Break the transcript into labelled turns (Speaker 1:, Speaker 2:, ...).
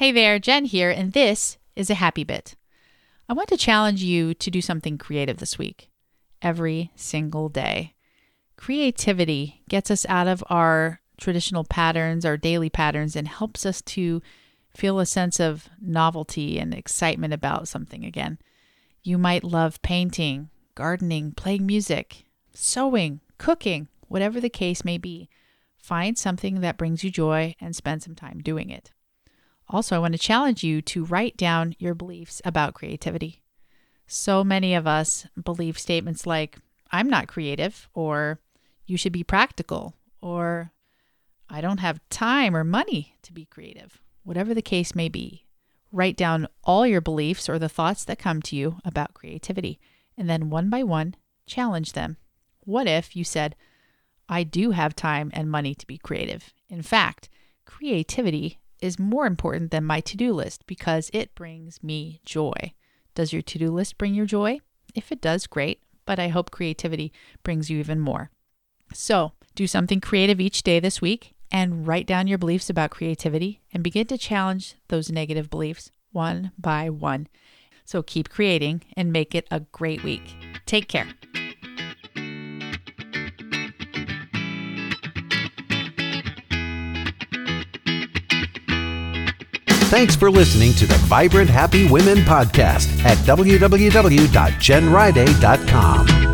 Speaker 1: Hey there, Jen here, and this is a happy bit. I want to challenge you to do something creative this week, every single day. Creativity gets us out of our traditional patterns, our daily patterns, and helps us to feel a sense of novelty and excitement about something again. You might love painting, gardening, playing music, sewing, cooking, whatever the case may be. Find something that brings you joy and spend some time doing it. Also, I want to challenge you to write down your beliefs about creativity. So many of us believe statements like, I'm not creative, or you should be practical, or I don't have time or money to be creative. Whatever the case may be, write down all your beliefs or the thoughts that come to you about creativity, and then one by one, challenge them. What if you said, I do have time and money to be creative? In fact, creativity is more important than my to do list because it brings me joy. Does your to do list bring you joy? If it does, great, but I hope creativity brings you even more. So, do something creative each day this week and write down your beliefs about creativity and begin to challenge those negative beliefs one by one. So, keep creating and make it a great week. Take care.
Speaker 2: Thanks for listening to the Vibrant Happy Women podcast at www.jenriday.com.